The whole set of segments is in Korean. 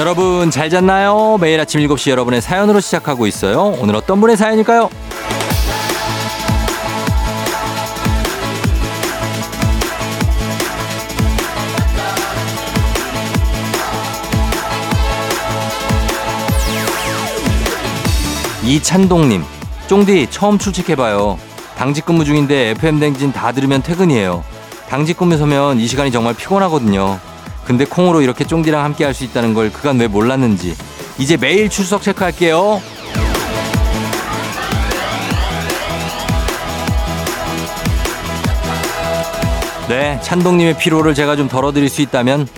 여러분 잘 잤나요? 매일 아침 7시 여러분의 사연으로 시작하고 있어요. 오늘 어떤 분의 사연일까요? 이찬동님, 쫑디 처음 출첵해봐요. 당직 근무 중인데 FM 댕진 다 들으면 퇴근이에요. 당직 근무 서면 이 시간이 정말 피곤하거든요. 근데 콩으로 이렇게 쫑디랑 함께 할 수 있다는 걸 그간 왜 몰랐는지 이제 매일 출석 체크할게요. 네, 찬동님의 피로를 제가 좀 덜어드릴 수 있다면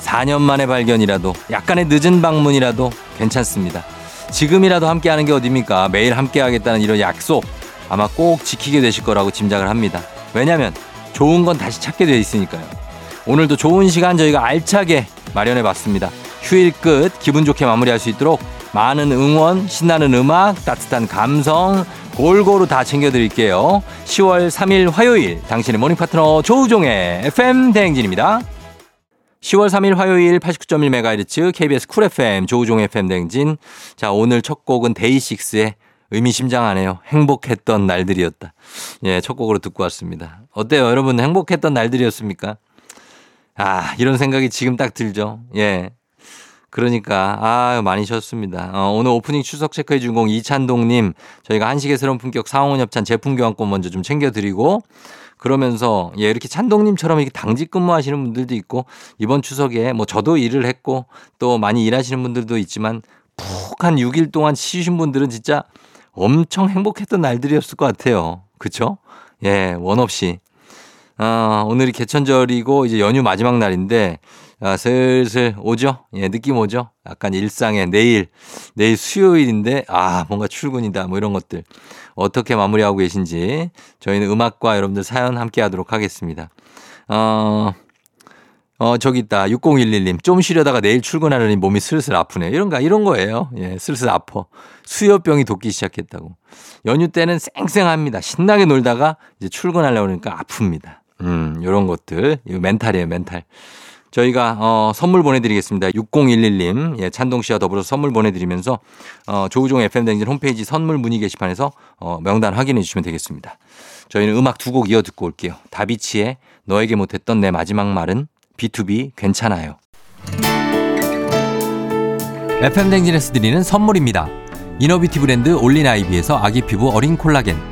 4년 만의 발견이라도 약간의 늦은 방문이라도 괜찮습니다. 지금이라도 함께하는 게 어딥니까? 매일 함께하겠다는 이런 약속 아마 꼭 지키게 되실 거라고 짐작을 합니다. 왜냐하면 좋은 건 다시 찾게 돼 있으니까요. 오늘도 좋은 시간 저희가 알차게 마련해 봤습니다. 휴일 끝 기분 좋게 마무리할 수 있도록 많은 응원, 신나는 음악, 따뜻한 감성 골고루 다 챙겨드릴게요. 10월 3일 화요일 당신의 모닝 파트너 조우종의 FM 대행진입니다. 10월 3일 화요일 89.1MHz KBS 쿨 FM 조우종의 FM 대행진. 자, 오늘 첫 곡은 데이식스의 의미심장하네요. 행복했던 날들이었다. 예, 첫 곡으로 듣고 왔습니다. 어때요? 여러분 행복했던 날들이었습니까? 아, 이런 생각이 지금 딱 들죠. 예. 그러니까 아 많이 쉬었습니다. 어, 오늘 오프닝 추석 체크해 주공 이찬동님 저희가 한식의 새로운 품격 상홍원 협찬 제품 교환권 먼저 좀 챙겨드리고 그러면서 예 이렇게 찬동님처럼 이렇게 당직 근무하시는 분들도 있고 이번 추석에 뭐 저도 일을 했고 또 많이 일하시는 분들도 있지만 푹 한 6일 동안 쉬신 분들은 진짜 엄청 행복했던 날들이었을 것 같아요. 그쵸? 예, 원 없이. 아, 오늘이 개천절이고 이제 연휴 마지막 날인데 아, 슬슬 오죠? 예, 느낌 오죠? 약간 일상에 내일, 내일 수요일인데, 아, 뭔가 출근이다. 뭐 이런 것들. 어떻게 마무리하고 계신지 저희는 음악과 여러분들 사연 함께 하도록 하겠습니다. 어, 어, 저기 있다. 6011님. 좀 쉬려다가 내일 출근하려니 몸이 슬슬 아프네. 이런가, 이런 거예요. 예, 슬슬 아파. 수혈병이 돕기 시작했다고. 연휴 때는 쌩쌩합니다. 신나게 놀다가 이제 출근하려고 그러니까 아픕니다. 음, 요런 것들. 이거 멘탈이에요, 멘탈. 저희가 어, 선물 보내드리겠습니다. 6011님, 예, 찬동 씨와 더불어서 선물 보내드리면서 어, 조우종 FM 댕진 홈페이지 선물 문의 게시판에서 어, 명단 확인해 주시면 되겠습니다. 저희는 음악 두 곡 이어 듣고 올게요. 다비치의 너에게 못했던 내 마지막 말은 B2B 괜찮아요. FM 댕진에서 드리는 선물입니다. 이너비티 브랜드 올린 아이비에서 아기 피부 어린 콜라겐.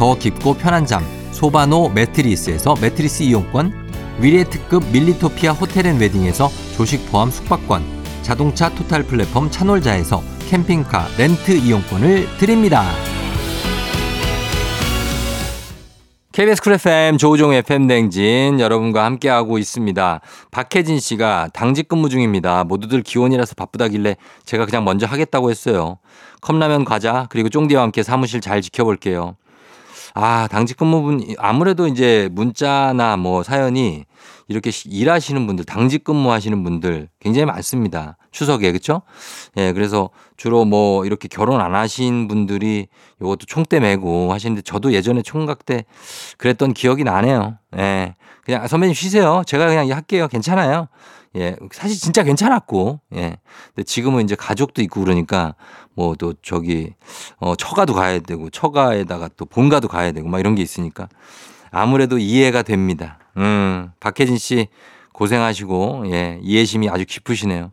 더 깊고 편한 잠 소바노 매트리스에서 매트리스 이용권 위례 특급 밀리토피아 호텔앤웨딩에서 조식 포함 숙박권 자동차 토탈 플랫폼 차놀자에서 캠핑카 렌트 이용권을 드립니다. KBS 쿨 FM 조우종 FM 댕진 여러분과 함께하고 있습니다. 박혜진 씨가 당직 근무 중입니다. 모두들 기혼이라서 바쁘다길래 제가 그냥 먼저 하겠다고 했어요. 컵라면 과자 그리고 쫑디와 함께 사무실 잘 지켜볼게요. 아, 당직 근무분 아무래도 이제 문자나 뭐 사연이 이렇게 일하시는 분들, 당직 근무하시는 분들 굉장히 많습니다. 추석에 그렇죠? 예, 그래서 주로 뭐 이렇게 결혼 안 하신 분들이 이것도 총대 메고 하시는데 저도 예전에 총각 때 그랬던 기억이 나네요. 예. 그냥 선배님 쉬세요. 제가 그냥 할게요. 괜찮아요. 예, 사실 진짜 괜찮았고, 예. 근데 지금은 이제 가족도 있고 그러니까 뭐 또 저기, 어, 처가도 가야 되고, 처가에다가 또 본가도 가야 되고 막 이런 게 있으니까 아무래도 이해가 됩니다. 음, 박혜진 씨 고생하시고, 예, 이해심이 아주 깊으시네요.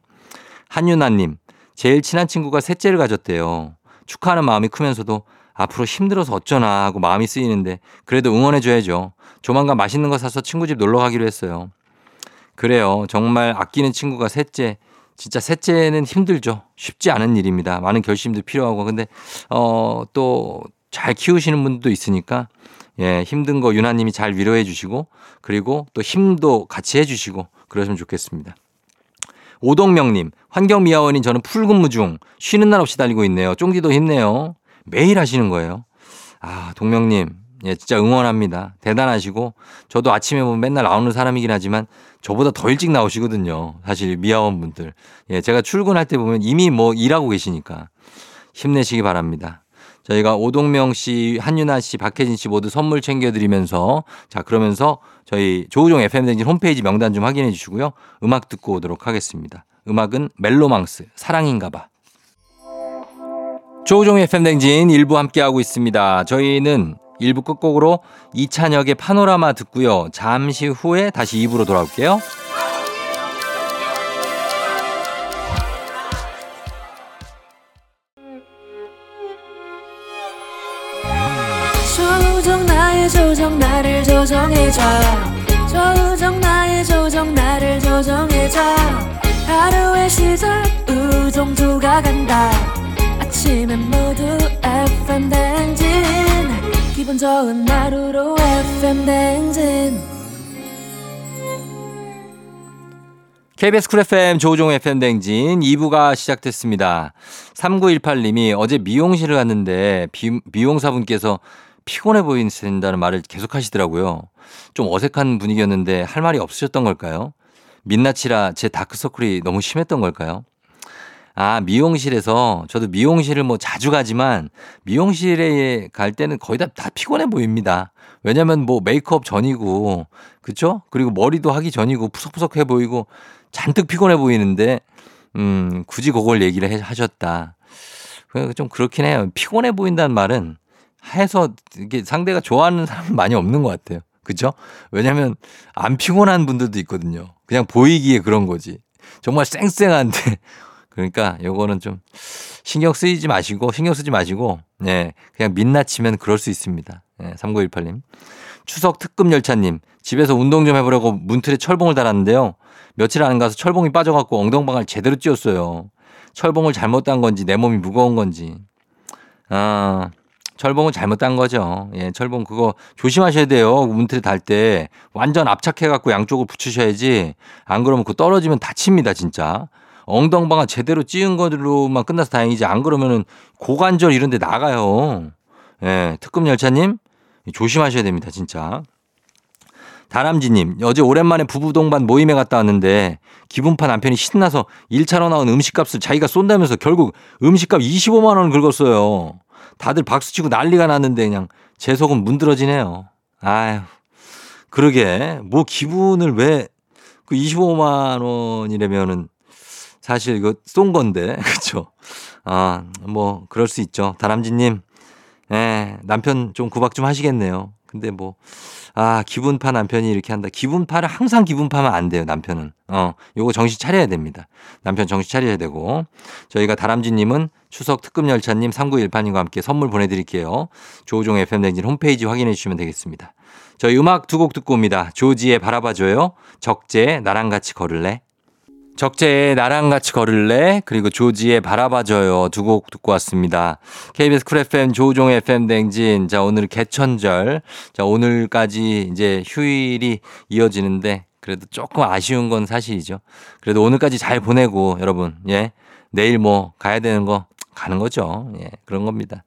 한윤아님, 제일 친한 친구가 셋째를 가졌대요. 축하하는 마음이 크면서도 앞으로 힘들어서 어쩌나 하고 마음이 쓰이는데 그래도 응원해줘야죠. 조만간 맛있는 거 사서 친구 집 놀러 가기로 했어요. 그래요. 정말 아끼는 친구가 셋째. 진짜 셋째는 힘들죠. 쉽지 않은 일입니다. 많은 결심도 필요하고. 근데, 어, 또 잘 키우시는 분도 있으니까, 예, 힘든 거 유나님이 잘 위로해 주시고, 그리고 또 힘도 같이 해 주시고, 그러시면 좋겠습니다. 오동명님, 환경미화원인 저는 풀근무 중 쉬는 날 없이 달리고 있네요. 쫑디도 힘내요. 매일 하시는 거예요. 아, 동명님, 예, 진짜 응원합니다. 대단하시고 저도 아침에 보면 맨날 나오는 사람이긴 하지만 저보다 더 일찍 나오시거든요. 사실 미아원 분들. 예, 제가 출근할 때 보면 이미 뭐 일하고 계시니까 힘내시기 바랍니다. 저희가 오동명 씨, 한윤아 씨, 박혜진 씨 모두 선물 챙겨드리면서 자 그러면서 저희 조우종 FM 댕진 홈페이지 명단 좀 확인해 주시고요. 음악 듣고 오도록 하겠습니다. 음악은 멜로망스 사랑인가봐. 조우종 FM 댕진 일부 함께하고 있습니다. 저희는 1부 끝곡으로 이찬혁의 파노라마 듣고요. 잠시 후에 다시 2부로 돌아올게요. 조정 나의 조정 나를 조정해줘 조정 나의 조정 나를 조정해줘 하루의 시절 우정조가 간다 아침엔 모두 FM 댕진 기분 좋은 하루로 FM 댕진 KBS 쿨 FM 조우종 FM 댕진 2부가 시작됐습니다. 3918님이 어제 미용실을 갔는데 비, 미용사분께서 피곤해 보인다는 말을 계속 하시더라고요. 좀 어색한 분위기였는데 할 말이 없으셨던 걸까요? 민낯이라 제 다크서클이 너무 심했던 걸까요? 아, 미용실에서 저도 미용실을 뭐 자주 가지만 미용실에 갈 때는 거의 다, 다 피곤해 보입니다. 왜냐면 뭐 메이크업 전이고, 그쵸? 그리고 머리도 하기 전이고 푸석푸석해 보이고 잔뜩 피곤해 보이는데, 음, 굳이 그걸 얘기를 해, 하셨다. 좀 그렇긴 해요. 피곤해 보인다는 말은 해서 이게 상대가 좋아하는 사람은 많이 없는 것 같아요. 그죠? 왜냐면 안 피곤한 분들도 있거든요. 그냥 보이기에 그런 거지. 정말 쌩쌩한데 그러니까 요거는 좀 신경 쓰이지 마시고 신경 쓰지 마시고 예, 그냥 민낯이면 그럴 수 있습니다. 예, 3918님. 추석 특급 열차님 집에서 운동 좀 해보려고 문틀에 철봉을 달았는데요. 며칠 안 가서 철봉이 빠져갖고 엉덩방을 제대로 찧었어요. 철봉을 잘못 단 건지 내 몸이 무거운 건지. 아, 철봉은 잘못 단 거죠. 예, 철봉 그거 조심하셔야 돼요. 문틀에 달 때 완전 압착해갖고 양쪽을 붙이셔야지. 안 그러면 그거 떨어지면 다칩니다, 진짜. 엉덩방아 제대로 찌은 것으로만 끝나서 다행이지 안 그러면은 고관절 이런 데 나가요. 예, 특급 열차님 조심하셔야 됩니다, 진짜. 다람쥐님, 어제 오랜만에 부부 동반 모임에 갔다 왔는데 기분파 남편이 신나서 1차로 나온 음식값을 자기가 쏜다면서 결국 음식값 25만 원 긁었어요. 다들 박수치고 난리가 났는데 그냥 제 속은 문드러지네요. 아유, 그러게 뭐 기분을 왜 그 25만 원이라면은 사실 이거 쏜 건데 그렇죠. 아, 뭐 그럴 수 있죠. 다람쥐 님. 예, 남편 좀 구박 좀 하시겠네요. 근데 뭐 아, 기분파 남편이 이렇게 한다. 기분파를 항상 기분파면 안 돼요, 남편은. 어, 요거 정신 차려야 됩니다. 남편 정신 차려야 되고. 저희가 다람쥐님은 추석 특급 열차님 3918님과 함께 선물 보내드릴게요. 조우종 FM댕진 홈페이지 확인해 주시면 되겠습니다. 저희 음악 두 곡 듣고 옵니다. 조지의 바라봐줘요. 적재, 나랑 같이 걸을래? 적재의 나랑 같이 걸을래? 그리고 조지의 바라봐줘요. 두 곡 듣고 왔습니다. KBS 쿨 FM 조종 FM 댕진. 자, 오늘 개천절. 자, 오늘까지 이제 휴일이 이어지는데 그래도 조금 아쉬운 건 사실이죠. 그래도 오늘까지 잘 보내고 여러분, 예. 내일 뭐 가야 되는 거 가는 거죠. 예. 그런 겁니다.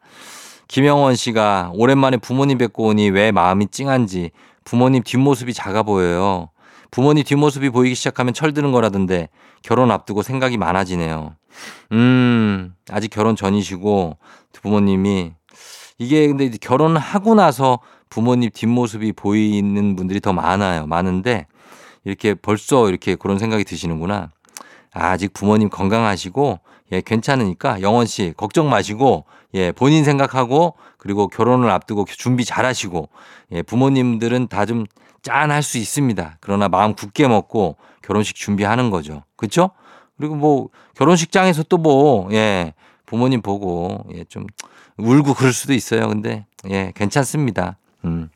김영원 씨가 오랜만에 부모님 뵙고 오니 왜 마음이 찡한지 부모님 뒷모습이 작아 보여요. 부모님 뒷모습이 보이기 시작하면 철드는 거라던데 결혼 앞두고 생각이 많아지네요. 음, 아직 결혼 전이시고 부모님이 이게 근데 이제 결혼하고 나서 부모님 뒷모습이 보이는 분들이 더 많아요. 많은데 이렇게 벌써 이렇게 그런 생각이 드시는구나. 아직 부모님 건강하시고 예, 괜찮으니까 영원 씨 걱정 마시고 예, 본인 생각하고 그리고 결혼을 앞두고 준비 잘 하시고 예, 부모님들은 다 좀 짠할 수 있습니다. 그러나 마음 굳게 먹고 결혼식 준비하는 거죠. 그렇죠? 그리고 뭐 결혼식장에서 또 뭐 예, 부모님 보고 예, 좀 울고 그럴 수도 있어요. 근데 예, 괜찮습니다. 음.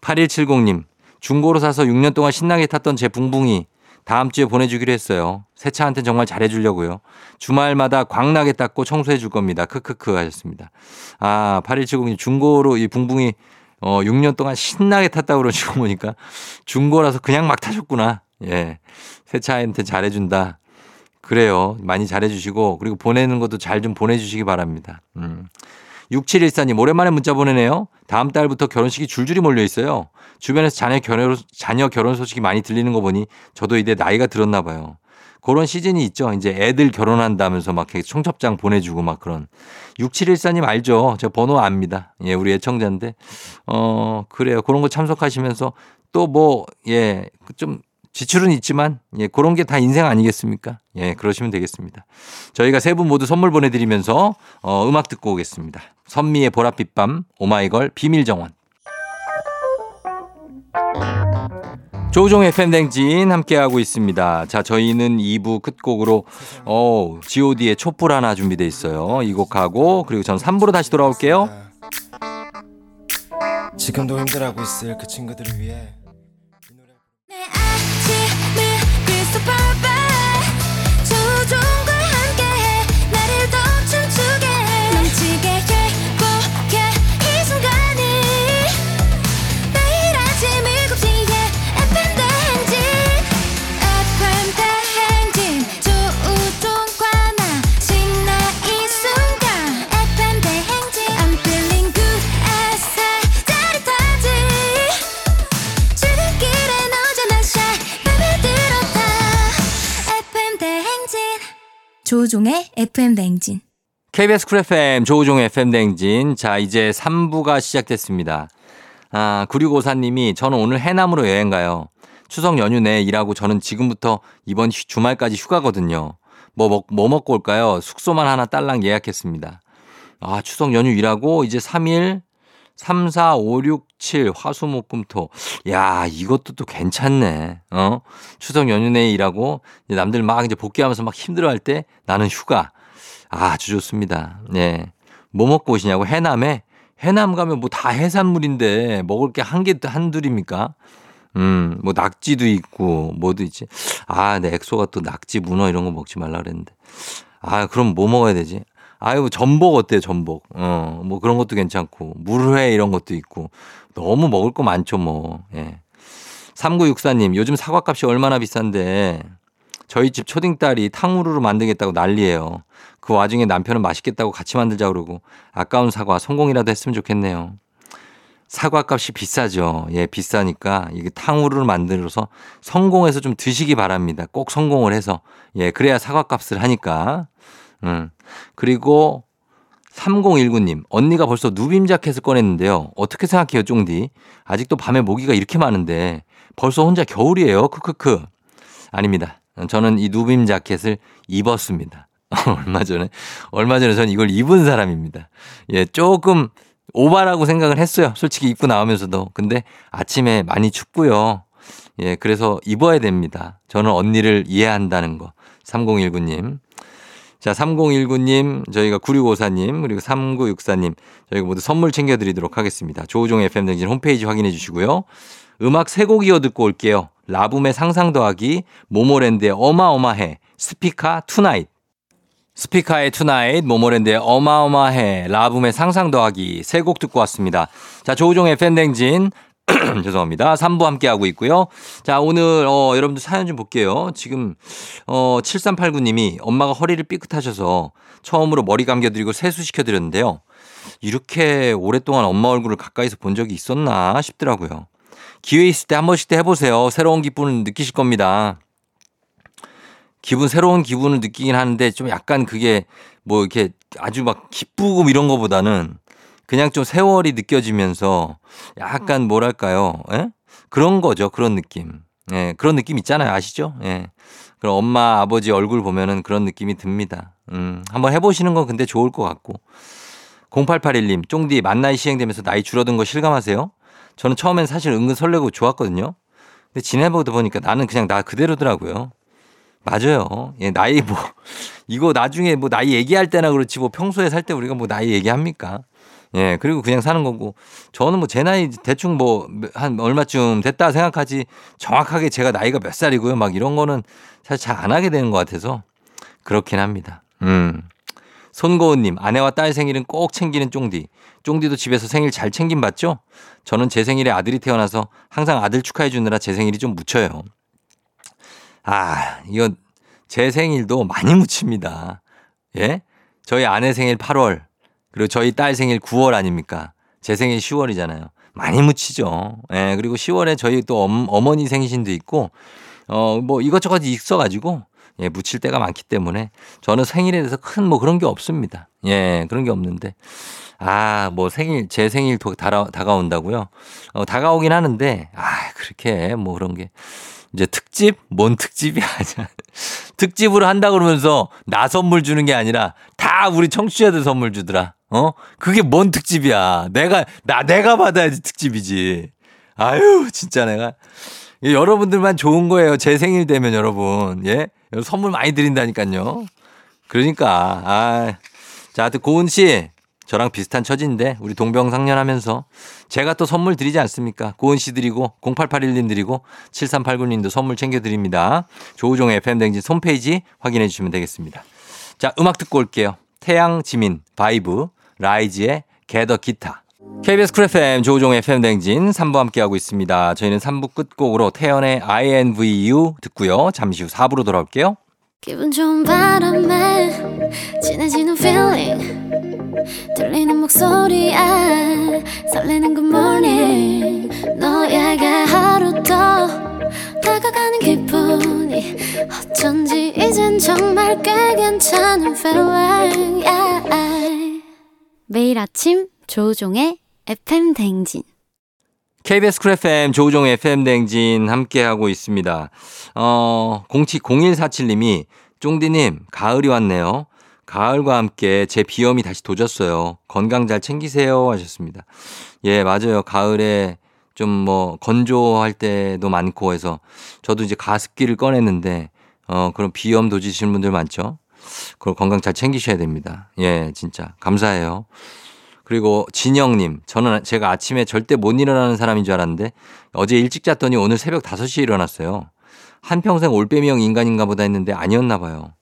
8170님 중고로 사서 6년 동안 신나게 탔던 제 붕붕이 다음 주에 보내주기로 했어요. 새 차한테 정말 잘해주려고요. 주말마다 광나게 닦고 청소해 줄 겁니다. 크크크 하셨습니다. 아, 8170님 중고로 이 붕붕이 어, 6년 동안 신나게 탔다고 그러시고 보니까 중고라서 그냥 막 타셨구나. 예. 새 차한테 잘해준다. 그래요. 많이 잘해주시고 그리고 보내는 것도 잘 좀 보내주시기 바랍니다. 음. 6714님 오랜만에 문자 보내네요. 다음 달부터 결혼식이 줄줄이 몰려 있어요. 주변에서 자녀 결혼, 자녀 결혼 소식이 많이 들리는 거 보니 저도 이제 나이가 들었나 봐요. 그런 시즌이 있죠. 이제 애들 결혼한다면서 막 이렇게 청첩장 보내주고 막 그런. 6714님 알죠? 저 번호 압니다. 예, 우리 애청자인데. 어, 그래요. 그런 거 참석하시면서 또 뭐, 예, 좀 지출은 있지만, 예, 그런 게 다 인생 아니겠습니까? 예, 그러시면 되겠습니다. 저희가 세 분 모두 선물 보내드리면서, 어, 음악 듣고 오겠습니다. 선미의 보랏빛 밤, 오마이걸, 비밀정원. 조종의 팬댕진 함께하고 있습니다. 자, 저희는 2부 끝곡으로, 어 god의 촛불 하나 준비돼 있어요. 이 곡하고, 그리고 전 3부로 다시 돌아올게요. 지금도 힘들어하고 있을 그 친구들을 위해 조종의 FM 대행진 KBS 쿨 FM 조우종 FM 댕진. 자, 이제 3부가 시작됐습니다. 아, 9654님이 저는 오늘 해남으로 여행 가요. 추석 연휴 내 일하고 저는 지금부터 이번 휴- 주말까지 휴가거든요. 뭐, 먹, 뭐 먹고 올까요? 숙소만 하나 딸랑 예약했습니다. 아, 추석 연휴 일하고 이제 3일, 3, 4, 5, 6, 7, 화수, 목, 금, 토. 야, 이것도 또 괜찮네. 어? 추석 연휴 내에 일하고 이제 남들 막 이제 복귀하면서 막 힘들어 할 때 나는 휴가. 아주 좋습니다. 네. 뭐 먹고 오시냐고 해남에 해남 가면 뭐 다 해산물인데 먹을 게 한 개 한둘입니까? 음, 뭐 낙지도 있고 뭐도 있지. 아, 내 엑소가 또 낙지 문어 이런 거 먹지 말라 그랬는데. 아, 그럼 뭐 먹어야 되지? 아유, 전복 어때요, 전복? 어, 뭐 그런 것도 괜찮고 물회 이런 것도 있고 너무 먹을 거 많죠, 뭐. 예. 3964님, 요즘 사과값이 얼마나 비싼데 저희 집 초딩 딸이 탕후루를 만들겠다고 난리예요. 그 와중에 남편은 맛있겠다고 같이 만들자 그러고 아까운 사과 성공이라도 했으면 좋겠네요. 사과값이 비싸죠. 예, 비싸니까 이게 탕후루를 만들어서 성공해서 좀 드시기 바랍니다. 꼭 성공을 해서. 예, 그래야 사과값을 하니까. 음. 그리고 3019님, 언니가 벌써 누빔 자켓을 꺼냈는데요. 어떻게 생각해요, 쫑디? 아직도 밤에 모기가 이렇게 많은데 벌써 혼자 겨울이에요. 크크크. 아닙니다. 저는 이 누빔 자켓을 입었습니다. 얼마 전에, 얼마 전에 저는 이걸 입은 사람입니다. 예, 조금 오바라고 생각을 했어요. 솔직히 입고 나오면서도. 근데 아침에 많이 춥고요. 예, 그래서 입어야 됩니다. 저는 언니를 이해한다는 거. 3019님. 자, 3019님, 저희가 9654님, 그리고 3964님, 저희가 모두 선물 챙겨드리도록 하겠습니다. 조우종 FM댕진 홈페이지 확인해 주시고요. 음악 세 곡 이어 듣고 올게요. 라붐의 상상 더하기, 모모랜드의 어마어마해, 스피카 Tonight. 스피카의 Tonight, 모모랜드의 어마어마해, 라붐의 상상 더하기 세 곡 듣고 왔습니다. 자, 조우종의 팬댕진. 죄송합니다. 3부 함께하고 있고요. 자, 오늘, 어, 여러분들 사연 좀 볼게요. 지금, 어, 7389님이 엄마가 허리를 삐끗하셔서 처음으로 머리 감겨드리고 세수시켜드렸는데요. 이렇게 오랫동안 엄마 얼굴을 가까이서 본 적이 있었나 싶더라고요. 기회 있을 때 한 번씩 때 해보세요. 새로운 기분을 느끼실 겁니다. 기분, 새로운 기분을 느끼긴 하는데 좀 약간 그게 뭐 이렇게 아주 막 기쁘고 이런 거보다는 그냥 좀 세월이 느껴지면서 약간 뭐랄까요. 예? 그런 거죠. 그런 느낌. 예, 그런 느낌 있잖아요. 아시죠? 예. 그럼 엄마, 아버지 얼굴 보면은 그런 느낌이 듭니다. 음, 한번 해보시는 건 근데 좋을 것 같고. 0881님, 쫑디 만나이 시행되면서 나이 줄어든 거 실감하세요? 저는 처음엔 사실 은근 설레고 좋았거든요. 근데 지내보다 보니까 나는 그냥 나 그대로더라고요. 맞아요. 예, 나이 뭐, 이거 나중에 뭐 나이 얘기할 때나 그렇지 뭐 평소에 살 때 우리가 뭐 나이 얘기합니까? 예, 그리고 그냥 사는 거고. 저는 뭐 제 나이 대충 뭐 한 얼마쯤 됐다 생각하지 정확하게 제가 나이가 몇 살이고요. 막 이런 거는 사실 잘 안 하게 되는 것 같아서 그렇긴 합니다. 음. 손고은님, 아내와 딸 생일은 꼭 챙기는 쫑디. 쫑디도 집에서 생일 잘 챙김 받죠? 저는 제 생일에 아들이 태어나서 항상 아들 축하해 주느라 제 생일이 좀 묻혀요. 아, 이거 제 생일도 많이 묻힙니다. 예? 저희 아내 생일 8월, 그리고 저희 딸 생일 9월 아닙니까? 제 생일 10월이잖아요. 많이 묻히죠. 예, 그리고 10월에 저희 또 엄, 어머니 생신도 있고, 어, 뭐 이것저것 있어가지고, 예, 묻힐 때가 많기 때문에 저는 생일에 대해서 큰 뭐 그런 게 없습니다. 예, 그런 게 없는데. 아, 뭐 생일, 제 생일 도 다가, 다가온다고요? 어, 다가오긴 하는데, 아, 그렇게 뭐 그런 게. 이제 특집? 뭔 특집이 아니야. 특집으로 한다 그러면서 나 선물 주는 게 아니라 다 우리 청취자들 선물 주더라. 어? 그게 뭔 특집이야. 내가, 나, 내가 받아야지 특집이지. 아유, 진짜 내가. 예, 여러분들만 좋은 거예요. 제 생일 되면 여러분. 예? 선물 많이 드린다니까요. 그러니까, 아. 자, 하여튼 고은 씨. 저랑 비슷한 처지인데 우리 동병상련 하면서 제가 또 선물 드리지 않습니까? 고은 씨 드리고 0881님 드리고 7389님도 선물 챙겨드립니다. 조우종의 FM댕진 홈페이지 확인해 주시면 되겠습니다. 자, 음악 듣고 올게요. 태양 지민, VIBE, 라이즈의 Get A Guitar. KBS 쿨 FM 조우종 FM 댕진 3부 함께하고 있습니다. 저희는 3부 끝곡으로 태연의 INVU 듣고요. 잠시 후 4부로 돌아올게요. 기분 좋은 바람에 진해지는 feeling 들리는 목소리에 설레는 good morning 너에게 하루 더 다가가는 기분이 어쩐지 이젠 정말 꽤 괜찮은 feeling yeah. 매일 아침 조우종의 FM 댕진 KBS 쿨 FM 조우종의 FM 댕진 함께하고 있습니다. 어, 07, 0147님이 쫑디님 가을이 왔네요. 가을과 함께 제 비염이 다시 도졌어요. 건강 잘 챙기세요 하셨습니다. 예, 맞아요. 가을에 좀 뭐 건조할 때도 많고 해서 저도 이제 가습기를 꺼냈는데 어, 그런 비염 도지시는 분들 많죠. 그걸 건강 잘 챙기셔야 됩니다. 예, 진짜 감사해요. 그리고 진영님, 저는 제가 아침에 절대 못 일어나는 사람인 줄 알았는데 어제 일찍 잤더니 오늘 새벽 5시에 일어났어요. 한평생 올빼미형 인간인가 보다 했는데 아니었나 봐요.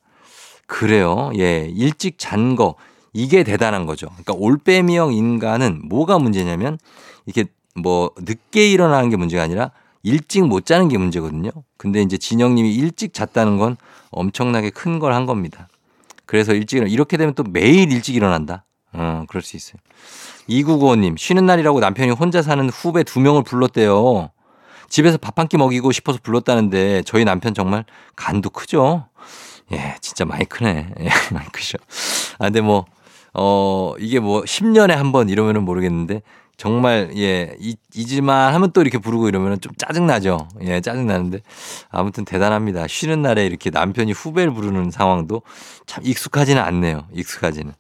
그래요. 예. 일찍 잔 거. 이게 대단한 거죠. 그러니까 올빼미형 인간은 뭐가 문제냐면 이렇게 뭐 늦게 일어나는 게 문제가 아니라 일찍 못 자는 게 문제거든요. 근데 이제 진영님이 일찍 잤다는 건 엄청나게 큰 걸 한 겁니다. 그래서 일찍 일어 이렇게 되면 또 매일 일찍 일어난다. 어, 그럴 수 있어요. 2995님, 쉬는 날이라고 남편이 혼자 사는 후배 두 명을 불렀대요. 집에서 밥 한 끼 먹이고 싶어서 불렀다는데 저희 남편 정말 간도 크죠? 예, 진짜 많이 크네. 예, 많이 크죠. 아, 근데 뭐, 어, 이게 뭐 10년에 한 번 이러면은 모르겠는데 정말 예, 이, 잊을만 하면 또 이렇게 부르고 이러면은 좀 짜증나죠. 예, 짜증나는데 아무튼 대단합니다. 쉬는 날에 이렇게 남편이 후배를 부르는 상황도 참 익숙하지는 않네요. 익숙하지는.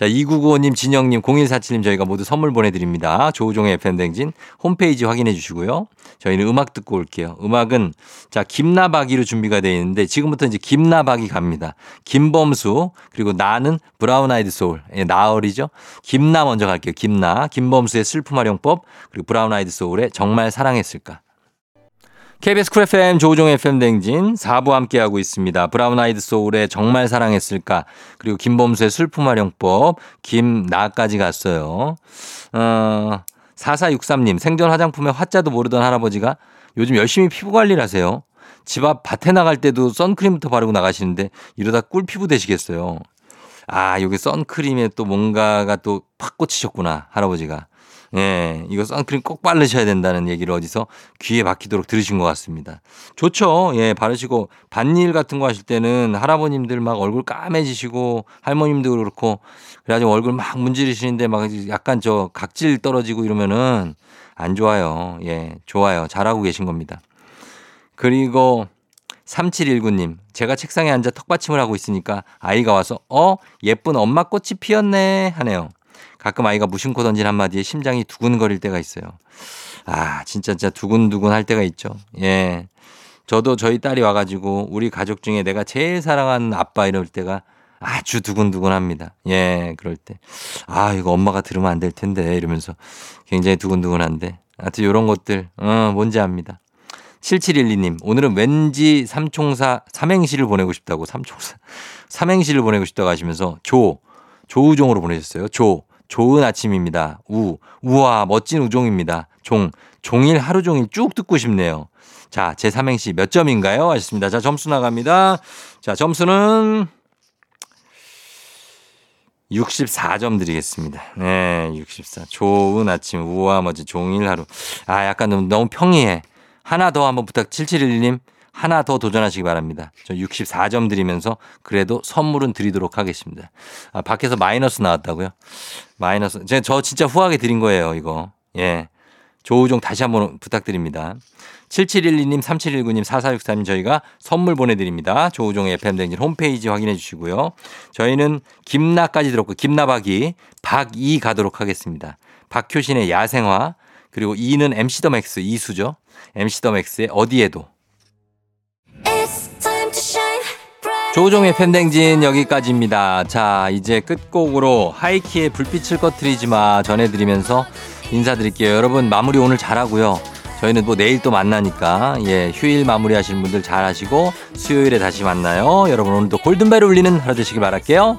자, 2995님, 진영님, 0147님 저희가 모두 선물 보내드립니다. 조우종의 FM댕진 홈페이지 확인해 주시고요. 저희는 음악 듣고 올게요. 음악은 자, 김나박이로 준비가 되어 있는데 지금부터 이제 김나박이 갑니다. 김범수, 그리고 나는 브라운 아이드 소울. 예, 나얼이죠. 김나 먼저 갈게요. 김나. 김범수의 슬픔 활용법, 그리고 브라운 아이드 소울의 정말 사랑했을까. KBS 쿨 FM 조우종 FM 댕진 4부 함께하고 있습니다. 브라운 아이드 소울의 정말 사랑했을까 그리고 김범수의 슬픔 활용법 김나까지 갔어요. 어, 4463님 생전 화장품에 화자도 모르던 할아버지가 요즘 열심히 피부 관리를 하세요. 집 앞 밭에 나갈 때도 선크림부터 바르고 나가시는데 이러다 꿀 피부 되시겠어요. 아, 여기 선크림에 또 뭔가가 또 팍 꽂히셨구나, 할아버지가. 예, 이거 선크림 꼭 바르셔야 된다는 얘기를 어디서 귀에 박히도록 들으신 것 같습니다. 좋죠. 예, 바르시고 밭일 같은 거 하실 때는 할아버님들 막 얼굴 까매지시고 할머님도 그렇고 그래가지고 얼굴 막 문지르시는데 막 약간 저 각질 떨어지고 이러면은 안 좋아요. 예, 좋아요. 잘하고 계신 겁니다. 그리고 3719님, 제가 책상에 앉아 턱받침을 하고 있으니까 아이가 와서, 어? 예쁜 엄마 꽃이 피었네. 하네요. 가끔 아이가 무심코 던진 한마디에 심장이 두근거릴 때가 있어요. 아, 진짜, 진짜 두근두근 할 때가 있죠. 예. 저도 저희 딸이 와가지고 우리 가족 중에 내가 제일 사랑하는 아빠 이럴 때가 아주 두근두근 합니다. 예, 그럴 때. 아, 이거 엄마가 들으면 안 될 텐데 이러면서 굉장히 두근두근한데. 하여튼 이런 것들, 어, 뭔지 압니다. 7712님, 오늘은 왠지 삼총사 삼행시를 보내고 싶다고, 삼총사, 삼행시를 보내고 싶다고 하시면서 조, 조우종으로 보내셨어요. 조, 좋은 아침입니다. 우, 우와, 멋진 우종입니다. 종, 종일 하루 종일 쭉 듣고 싶네요. 자, 제 삼행시 몇 점인가요? 하셨습니다. 자, 점수 나갑니다. 자, 점수는 64점 드리겠습니다. 네, 64. 좋은 아침, 우와, 멋진 종일 하루. 아, 약간 너무, 너무 평이해. 하나 더 한번 부탁, 7711님. 하나 더 도전하시기 바랍니다. 저 64점 드리면서 그래도 선물은 드리도록 하겠습니다. 아, 밖에서 마이너스 나왔다고요? 마이너스. 제가 저 진짜 후하게 드린 거예요, 이거. 예. 조우종 다시 한번 부탁드립니다. 7712님, 3719님, 4464님 저희가 선물 보내드립니다. 조우종의 FM대행진 홈페이지 확인해 주시고요. 저희는 김나까지 들었고, 김나박이, 박이 가도록 하겠습니다. 박효신의 야생화, 그리고 이는 MC 더 맥스, 이수죠. MC 더 맥스의 어디에도. 조우종의 FM대행진 여기까지입니다. 자, 이제 끝곡으로 하이키의 불빛을 꺼트리지 마 전해드리면서 인사드릴게요. 여러분 마무리 오늘 잘하고요. 저희는 뭐 내일 또 만나니까 예 휴일 마무리 하시는 분들 잘 하시고 수요일에 다시 만나요. 여러분 오늘도 골든벨 울리는 하루 되시길 바랄게요.